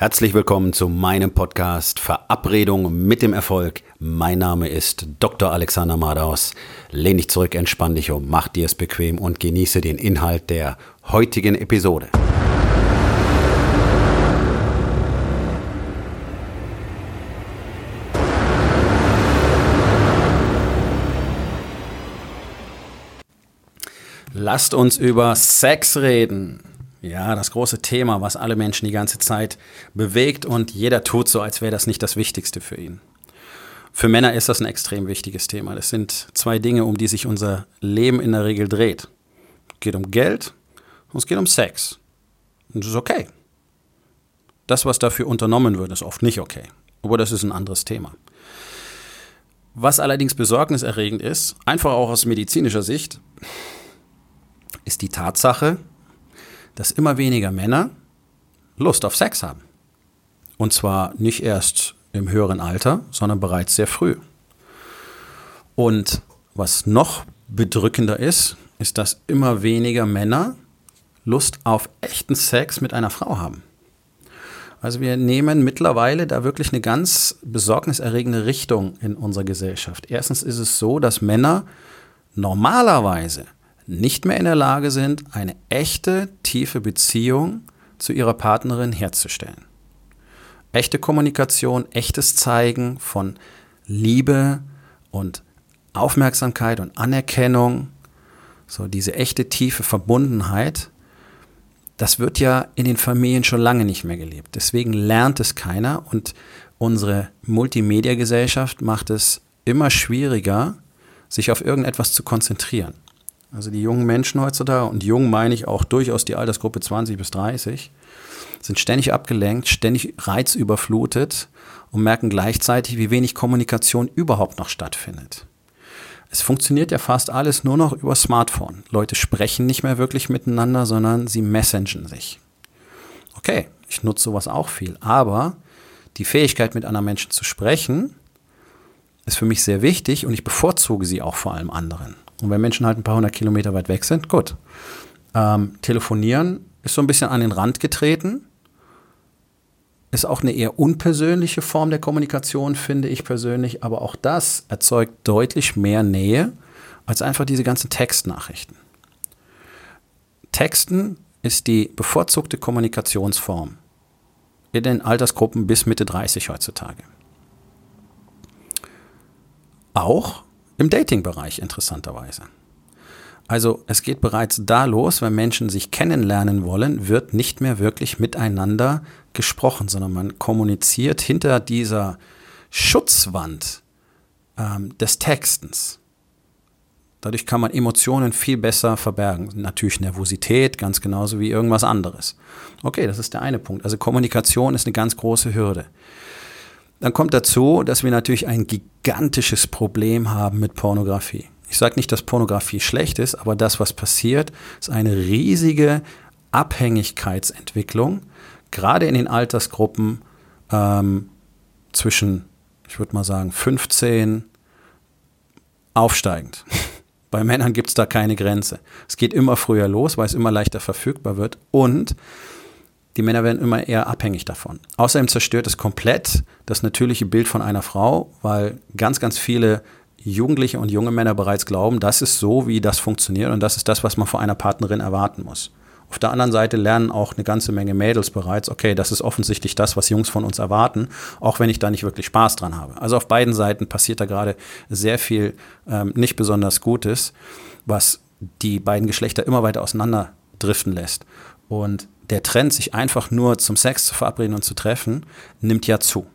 Herzlich willkommen zu meinem Podcast Verabredung mit dem Erfolg. Mein Name ist Dr. Alexander Madaus. Lehn dich zurück, entspann dich um, mach dir es bequem und genieße den Inhalt der heutigen Episode. Lasst uns über Sex reden. Ja, das große Thema, was alle Menschen die ganze Zeit bewegt und jeder tut so, als wäre das nicht das Wichtigste für ihn. Für Männer ist das ein extrem wichtiges Thema. Das sind zwei Dinge, um die sich unser Leben in der Regel dreht. Es geht um Geld und es geht um Sex. Und das ist okay. Das, was dafür unternommen wird, ist oft nicht okay. Aber das ist ein anderes Thema. Was allerdings besorgniserregend ist, einfach auch aus medizinischer Sicht, ist die Tatsache, dass immer weniger Männer Lust auf Sex haben. Und zwar nicht erst im höheren Alter, sondern bereits sehr früh. Und was noch bedrückender ist, ist, dass immer weniger Männer Lust auf echten Sex mit einer Frau haben. Also wir nehmen mittlerweile da wirklich eine ganz besorgniserregende Richtung in unserer Gesellschaft. Erstens ist es so, dass Männer normalerweise nicht mehr in der Lage sind, eine echte, tiefe Beziehung zu ihrer Partnerin herzustellen. Echte Kommunikation, echtes Zeigen von Liebe und Aufmerksamkeit und Anerkennung, so diese echte, tiefe Verbundenheit, das wird ja in den Familien schon lange nicht mehr gelebt. Deswegen lernt es keiner und unsere Multimedia-Gesellschaft macht es immer schwieriger, sich auf irgendetwas zu konzentrieren. Also die jungen Menschen heutzutage, und jung meine ich auch durchaus die Altersgruppe 20 bis 30, sind ständig abgelenkt, ständig reizüberflutet und merken gleichzeitig, wie wenig Kommunikation überhaupt noch stattfindet. Es funktioniert ja fast alles nur noch über Smartphone. Leute sprechen nicht mehr wirklich miteinander, sondern sie messengen sich. Okay, ich nutze sowas auch viel, aber die Fähigkeit, mit anderen Menschen zu sprechen, ist für mich sehr wichtig und ich bevorzuge sie auch vor allem anderen. Und wenn Menschen halt ein paar hundert Kilometer weit weg sind, gut. Ähm, telefonieren ist so ein bisschen an den Rand getreten. Ist auch eine eher unpersönliche Form der Kommunikation, finde ich persönlich. Aber auch das erzeugt deutlich mehr Nähe als einfach diese ganzen Textnachrichten. Texten ist die bevorzugte Kommunikationsform in den Altersgruppen bis Mitte 30 heutzutage. Auch im Dating-Bereich interessanterweise. Also es geht bereits da los, wenn Menschen sich kennenlernen wollen, wird nicht mehr wirklich miteinander gesprochen, sondern man kommuniziert hinter dieser Schutzwand ähm, des Textens. Dadurch kann man Emotionen viel besser verbergen. Natürlich Nervosität, ganz genauso wie irgendwas anderes. Okay, das ist der eine Punkt. Also Kommunikation ist eine ganz große Hürde. Dann kommt dazu, dass wir natürlich ein gigantisches Problem haben mit Pornografie. Ich sage nicht, dass Pornografie schlecht ist, aber das, was passiert, ist eine riesige Abhängigkeitsentwicklung, gerade in den Altersgruppen ähm, zwischen, ich würde mal sagen, 15 aufsteigend. Bei Männern gibt es da keine Grenze. Es geht immer früher los, weil es immer leichter verfügbar wird. Und die Männer werden immer eher abhängig davon. Außerdem zerstört es komplett das natürliche Bild von einer Frau, weil ganz, ganz viele Jugendliche und junge Männer bereits glauben, das ist so, wie das funktioniert und das ist das, was man von einer Partnerin erwarten muss. Auf der anderen Seite lernen auch eine ganze Menge Mädels bereits, okay, das ist offensichtlich das, was Jungs von uns erwarten, auch wenn ich da nicht wirklich Spaß dran habe. Also auf beiden Seiten passiert da gerade sehr viel ähm, nicht besonders Gutes, was die beiden Geschlechter immer weiter auseinander driften lässt. Und der Trend, sich einfach nur zum Sex zu verabreden und zu treffen, nimmt ja zu.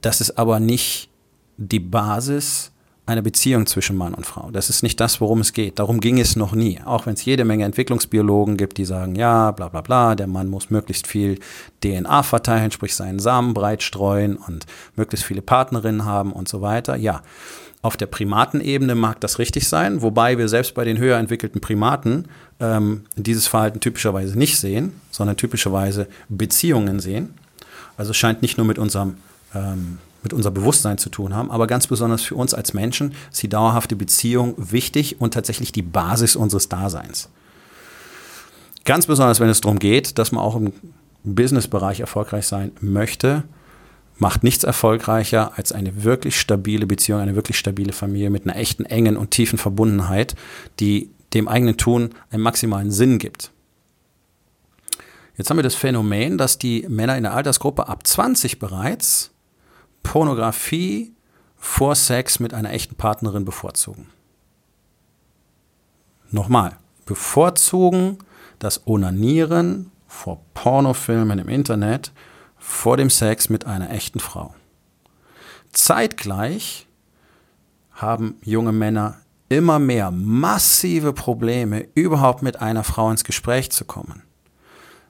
Das ist aber nicht die Basis einer Beziehung zwischen Mann und Frau. Das ist nicht das, worum es geht. Darum ging es noch nie. Auch wenn es jede Menge Entwicklungsbiologen gibt, die sagen, ja, bla bla bla, der Mann muss möglichst viel DNA verteilen, sprich seinen Samen breit streuen und möglichst viele Partnerinnen haben und so weiter. Ja, auf der Primatenebene mag das richtig sein, wobei wir selbst bei den höher entwickelten Primaten ähm, dieses Verhalten typischerweise nicht sehen, sondern typischerweise Beziehungen sehen. Also es scheint nicht nur mit unserem ähm, mit unser Bewusstsein zu tun haben, aber ganz besonders für uns als Menschen ist die dauerhafte Beziehung wichtig und tatsächlich die Basis unseres Daseins. Ganz besonders, wenn es darum geht, dass man auch im Businessbereich erfolgreich sein möchte, macht nichts erfolgreicher als eine wirklich stabile Beziehung, eine wirklich stabile Familie mit einer echten engen und tiefen Verbundenheit, die dem eigenen Tun einen maximalen Sinn gibt. Jetzt haben wir das Phänomen, dass die Männer in der Altersgruppe ab 20 bereits Pornografie vor Sex mit einer echten Partnerin bevorzugen. Nochmal, bevorzugen das Onanieren vor Pornofilmen im Internet vor dem Sex mit einer echten Frau. Zeitgleich haben junge Männer immer mehr massive Probleme, überhaupt mit einer Frau ins Gespräch zu kommen.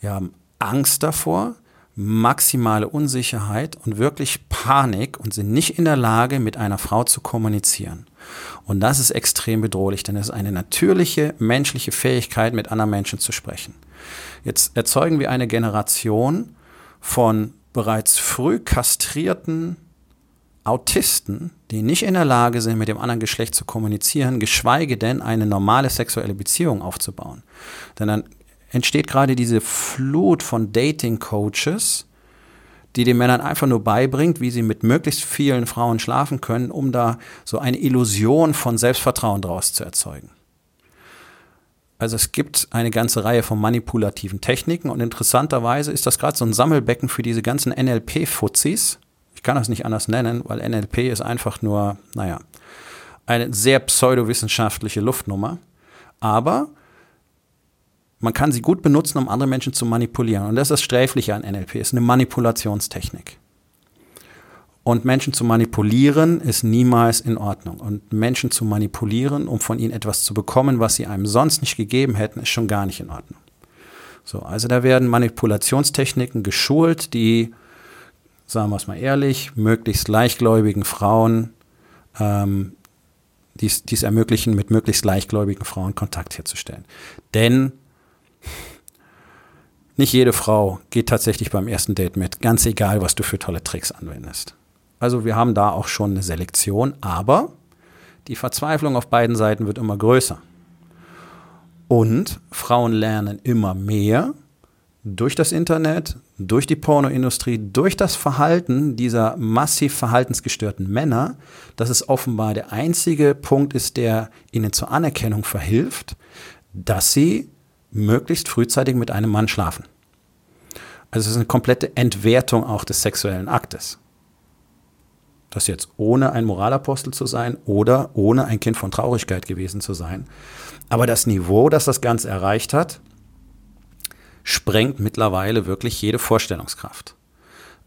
Wir haben Angst davor, maximale Unsicherheit und wirklich Panik und sind nicht in der Lage, mit einer Frau zu kommunizieren. Und das ist extrem bedrohlich, denn es ist eine natürliche menschliche Fähigkeit, mit anderen Menschen zu sprechen. Jetzt erzeugen wir eine Generation von bereits früh kastrierten Autisten, die nicht in der Lage sind, mit dem anderen Geschlecht zu kommunizieren, geschweige denn eine normale sexuelle Beziehung aufzubauen. Denn dann entsteht gerade diese Flut von Dating-Coaches, die den Männern einfach nur beibringt, wie sie mit möglichst vielen Frauen schlafen können, um da so eine Illusion von Selbstvertrauen draus zu erzeugen. Also es gibt eine ganze Reihe von manipulativen Techniken und interessanterweise ist das gerade so ein Sammelbecken für diese ganzen NLP-Fuzis. Ich kann das nicht anders nennen, weil NLP ist einfach nur, naja, eine sehr pseudowissenschaftliche Luftnummer. Aber man kann sie gut benutzen, um andere Menschen zu manipulieren. Und das ist das Sträfliche an NLP, ist eine Manipulationstechnik. Und Menschen zu manipulieren ist niemals in Ordnung. Und Menschen zu manipulieren, um von ihnen etwas zu bekommen, was sie einem sonst nicht gegeben hätten, ist schon gar nicht in Ordnung. So, also da werden Manipulationstechniken geschult, die, sagen wir es mal ehrlich, möglichst leichtgläubigen Frauen ähm, dies, dies ermöglichen, mit möglichst leichtgläubigen Frauen Kontakt herzustellen. Denn nicht jede Frau geht tatsächlich beim ersten Date mit, ganz egal, was du für tolle Tricks anwendest. Also wir haben da auch schon eine Selektion, aber die Verzweiflung auf beiden Seiten wird immer größer. Und Frauen lernen immer mehr durch das Internet, durch die Pornoindustrie, durch das Verhalten dieser massiv verhaltensgestörten Männer, dass es offenbar der einzige Punkt ist, der ihnen zur Anerkennung verhilft, dass sie möglichst frühzeitig mit einem Mann schlafen. Also es ist eine komplette Entwertung auch des sexuellen Aktes. Das jetzt ohne ein Moralapostel zu sein oder ohne ein Kind von Traurigkeit gewesen zu sein. Aber das Niveau, das das Ganze erreicht hat, sprengt mittlerweile wirklich jede Vorstellungskraft.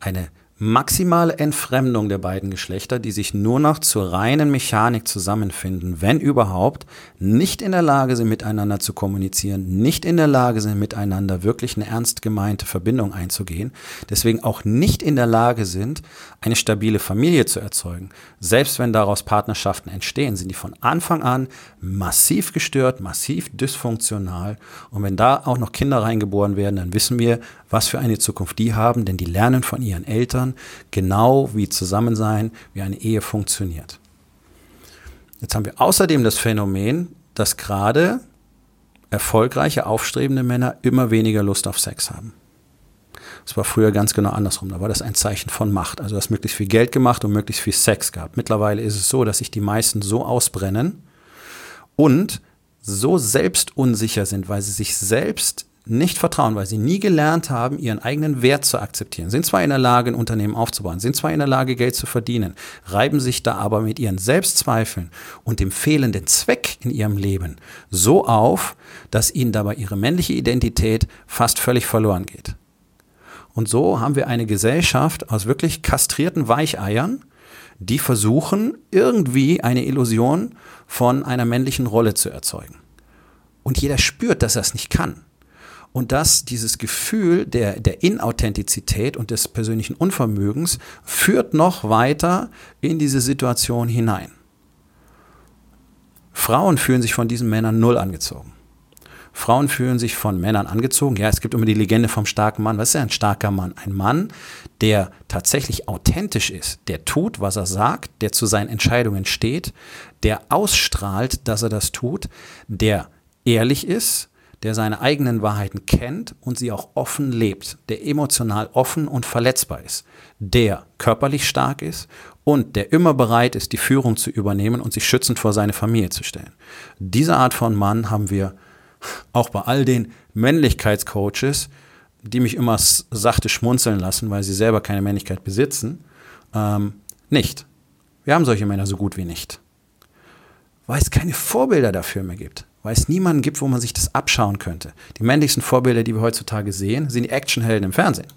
Eine maximale Entfremdung der beiden Geschlechter, die sich nur noch zur reinen Mechanik zusammenfinden, wenn überhaupt, nicht in der Lage sind, miteinander zu kommunizieren, nicht in der Lage sind, miteinander wirklich eine ernst gemeinte Verbindung einzugehen, deswegen auch nicht in der Lage sind, eine stabile Familie zu erzeugen. Selbst wenn daraus Partnerschaften entstehen, sind die von Anfang an massiv gestört, massiv dysfunktional. Und wenn da auch noch Kinder reingeboren werden, dann wissen wir, was für eine Zukunft die haben, denn die lernen von ihren Eltern genau, wie Zusammensein, wie eine Ehe funktioniert. Jetzt haben wir außerdem das Phänomen, dass gerade erfolgreiche, aufstrebende Männer immer weniger Lust auf Sex haben. Das war früher ganz genau andersrum. Da war das ein Zeichen von Macht. Also du hast möglichst viel Geld gemacht und möglichst viel Sex gehabt. Mittlerweile ist es so, dass sich die meisten so ausbrennen und so selbstunsicher sind, weil sie sich selbst nicht vertrauen, weil sie nie gelernt haben, ihren eigenen Wert zu akzeptieren. Sind zwar in der Lage, ein Unternehmen aufzubauen, sind zwar in der Lage, Geld zu verdienen, reiben sich da aber mit ihren Selbstzweifeln und dem fehlenden Zweck in ihrem Leben so auf, dass ihnen dabei ihre männliche Identität fast völlig verloren geht. Und so haben wir eine Gesellschaft aus wirklich kastrierten Weicheiern, die versuchen, irgendwie eine Illusion von einer männlichen Rolle zu erzeugen. Und jeder spürt, dass er es nicht kann und dass dieses Gefühl der, der Inauthentizität und des persönlichen Unvermögens führt noch weiter in diese Situation hinein. Frauen fühlen sich von diesen Männern null angezogen. Frauen fühlen sich von Männern angezogen. Ja, es gibt immer die Legende vom starken Mann. Was ist ein starker Mann? Ein Mann, der tatsächlich authentisch ist, der tut, was er sagt, der zu seinen Entscheidungen steht, der ausstrahlt, dass er das tut, der ehrlich ist, der seine eigenen Wahrheiten kennt und sie auch offen lebt, der emotional offen und verletzbar ist, der körperlich stark ist und der immer bereit ist, die Führung zu übernehmen und sich schützend vor seine Familie zu stellen. Diese Art von Mann haben wir auch bei all den Männlichkeitscoaches, die mich immer sachte schmunzeln lassen, weil sie selber keine Männlichkeit besitzen, ähm, nicht. Wir haben solche Männer so gut wie nicht. Weil es keine Vorbilder dafür mehr gibt. Weil es niemanden gibt, wo man sich das abschauen könnte. Die männlichsten Vorbilder, die wir heutzutage sehen, sind die Actionhelden im Fernsehen.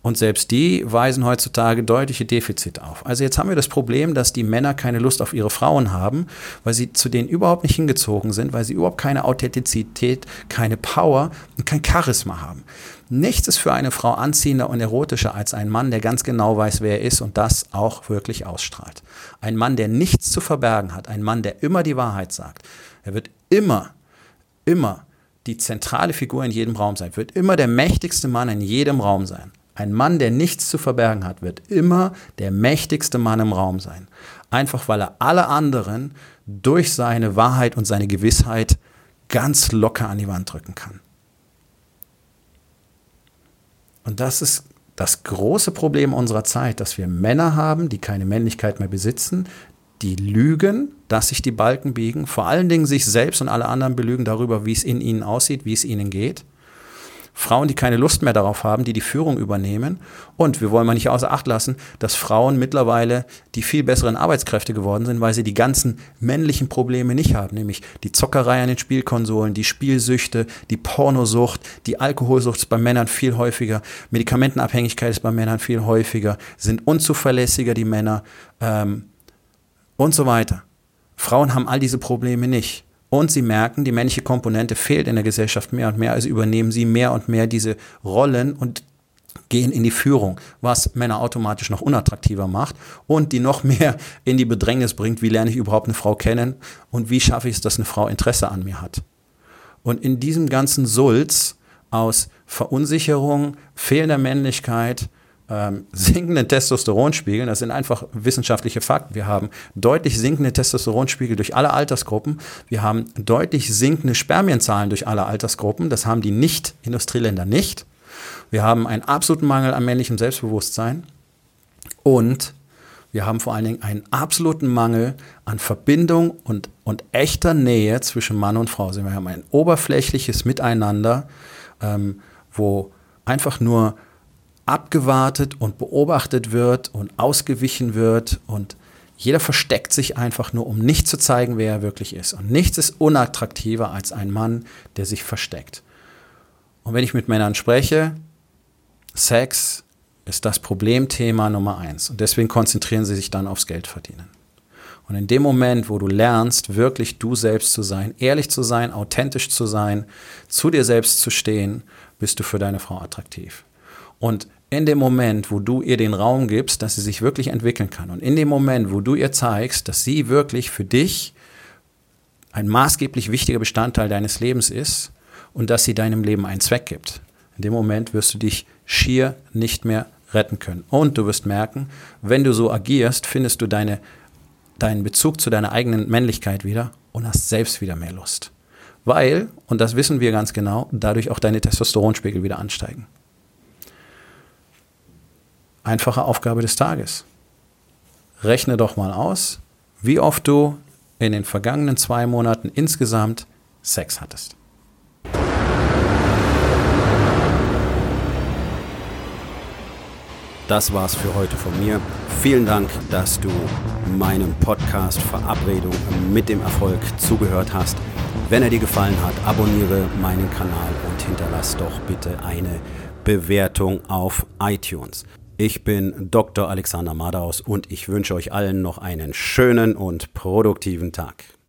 Und selbst die weisen heutzutage deutliche Defizite auf. Also jetzt haben wir das Problem, dass die Männer keine Lust auf ihre Frauen haben, weil sie zu denen überhaupt nicht hingezogen sind, weil sie überhaupt keine Authentizität, keine Power und kein Charisma haben. Nichts ist für eine Frau anziehender und erotischer als ein Mann, der ganz genau weiß, wer er ist und das auch wirklich ausstrahlt. Ein Mann, der nichts zu verbergen hat, ein Mann, der immer die Wahrheit sagt. Er wird immer, immer die zentrale Figur in jedem Raum sein, wird immer der mächtigste Mann in jedem Raum sein. Ein Mann, der nichts zu verbergen hat, wird immer der mächtigste Mann im Raum sein. Einfach weil er alle anderen durch seine Wahrheit und seine Gewissheit ganz locker an die Wand drücken kann. Und das ist das große Problem unserer Zeit, dass wir Männer haben, die keine Männlichkeit mehr besitzen, die lügen, dass sich die Balken biegen, vor allen Dingen sich selbst und alle anderen belügen darüber, wie es in ihnen aussieht, wie es ihnen geht. Frauen, die keine Lust mehr darauf haben, die die Führung übernehmen. Und wir wollen mal nicht außer Acht lassen, dass Frauen mittlerweile die viel besseren Arbeitskräfte geworden sind, weil sie die ganzen männlichen Probleme nicht haben, nämlich die Zockerei an den Spielkonsolen, die Spielsüchte, die Pornosucht, die Alkoholsucht ist bei Männern viel häufiger, Medikamentenabhängigkeit ist bei Männern viel häufiger, sind unzuverlässiger die Männer ähm, und so weiter. Frauen haben all diese Probleme nicht. Und sie merken, die männliche Komponente fehlt in der Gesellschaft mehr und mehr, also übernehmen sie mehr und mehr diese Rollen und gehen in die Führung, was Männer automatisch noch unattraktiver macht und die noch mehr in die Bedrängnis bringt, wie lerne ich überhaupt eine Frau kennen und wie schaffe ich es, dass eine Frau Interesse an mir hat. Und in diesem ganzen Sulz aus Verunsicherung, fehlender Männlichkeit, ähm, sinkenden Testosteronspiegel, das sind einfach wissenschaftliche Fakten. Wir haben deutlich sinkende Testosteronspiegel durch alle Altersgruppen. Wir haben deutlich sinkende Spermienzahlen durch alle Altersgruppen. Das haben die Nicht-Industrieländer nicht. Wir haben einen absoluten Mangel an männlichem Selbstbewusstsein. Und wir haben vor allen Dingen einen absoluten Mangel an Verbindung und, und echter Nähe zwischen Mann und Frau. Wir haben ein oberflächliches Miteinander, ähm, wo einfach nur abgewartet und beobachtet wird und ausgewichen wird und jeder versteckt sich einfach nur, um nicht zu zeigen, wer er wirklich ist. Und nichts ist unattraktiver als ein Mann, der sich versteckt. Und wenn ich mit Männern spreche, Sex ist das Problemthema Nummer eins. Und deswegen konzentrieren sie sich dann aufs Geld verdienen. Und in dem Moment, wo du lernst, wirklich du selbst zu sein, ehrlich zu sein, authentisch zu sein, zu dir selbst zu stehen, bist du für deine Frau attraktiv. Und in dem Moment, wo du ihr den Raum gibst, dass sie sich wirklich entwickeln kann und in dem Moment, wo du ihr zeigst, dass sie wirklich für dich ein maßgeblich wichtiger Bestandteil deines Lebens ist und dass sie deinem Leben einen Zweck gibt, in dem Moment wirst du dich schier nicht mehr retten können. Und du wirst merken, wenn du so agierst, findest du deine, deinen Bezug zu deiner eigenen Männlichkeit wieder und hast selbst wieder mehr Lust. Weil, und das wissen wir ganz genau, dadurch auch deine Testosteronspiegel wieder ansteigen einfache Aufgabe des Tages. Rechne doch mal aus, wie oft du in den vergangenen zwei Monaten insgesamt Sex hattest. Das war's für heute von mir. Vielen Dank, dass du meinem Podcast Verabredung mit dem Erfolg zugehört hast. Wenn er dir gefallen hat, abonniere meinen Kanal und hinterlass doch bitte eine Bewertung auf iTunes. Ich bin Dr. Alexander Madaus und ich wünsche euch allen noch einen schönen und produktiven Tag.